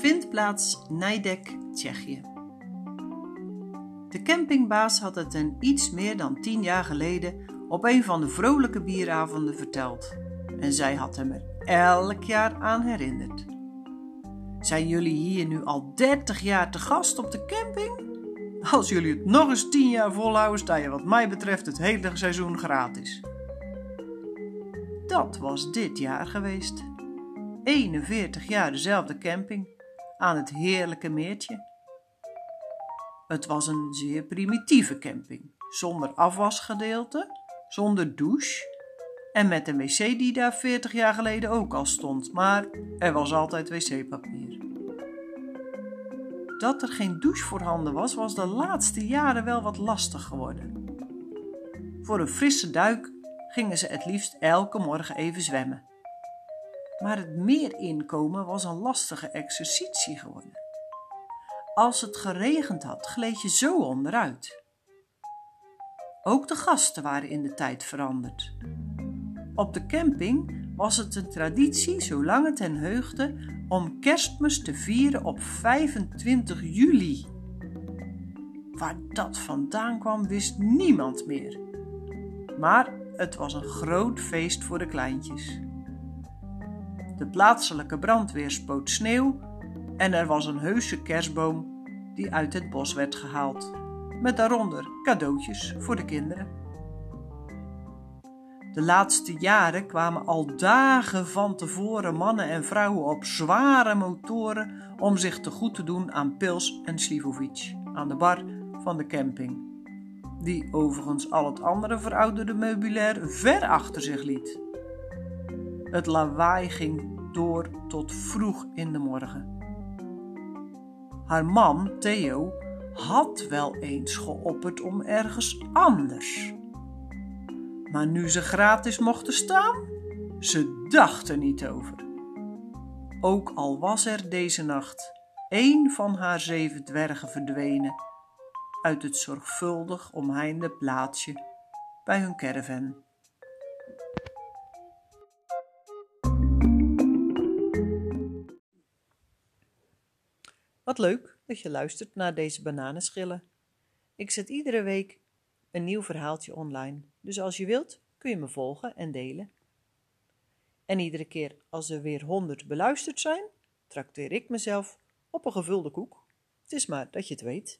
vindt plaats Nijdek, Tsjechië. De campingbaas had het een iets meer dan tien jaar geleden op een van de vrolijke bieravonden verteld. En zij had hem er elk jaar aan herinnerd. Zijn jullie hier nu al 30 jaar te gast op de camping? Als jullie het nog eens 10 jaar volhouden, sta je wat mij betreft het hele seizoen gratis. Dat was dit jaar geweest. 41 jaar dezelfde camping aan het heerlijke meertje. Het was een zeer primitieve camping, zonder afwasgedeelte, zonder douche en met een wc die daar 40 jaar geleden ook al stond, maar er was altijd wc-papier. Dat er geen douche voorhanden was, was de laatste jaren wel wat lastig geworden. Voor een frisse duik gingen ze het liefst elke morgen even zwemmen. Maar het meer inkomen was een lastige exercitie geworden. Als het geregend had, gleed je zo onderuit. Ook de gasten waren in de tijd veranderd. Op de camping was het een traditie, zolang het hen heugde, om kerstmis te vieren op 25 juli. Waar dat vandaan kwam, wist niemand meer. Maar het was een groot feest voor de kleintjes. De plaatselijke brandweer spoot sneeuw en er was een heuse kerstboom die uit het bos werd gehaald, met daaronder cadeautjes voor de kinderen. De laatste jaren kwamen al dagen van tevoren mannen en vrouwen op zware motoren om zich te goed te doen aan Pils en Slivovic aan de bar van de camping. Die overigens al het andere verouderde meubilair ver achter zich liet. Het lawaai ging door tot vroeg in de morgen. Haar man, Theo, had wel eens geopperd om ergens anders maar nu ze gratis mochten staan, ze dachten niet over. Ook al was er deze nacht één van haar zeven dwergen verdwenen uit het zorgvuldig omheinde plaatsje bij hun caravan. Wat leuk dat je luistert naar deze bananenschillen. Ik zet iedere week een nieuw verhaaltje online. Dus als je wilt, kun je me volgen en delen. En iedere keer als er weer honderd beluisterd zijn, trakteer ik mezelf op een gevulde koek. Het is maar dat je het weet.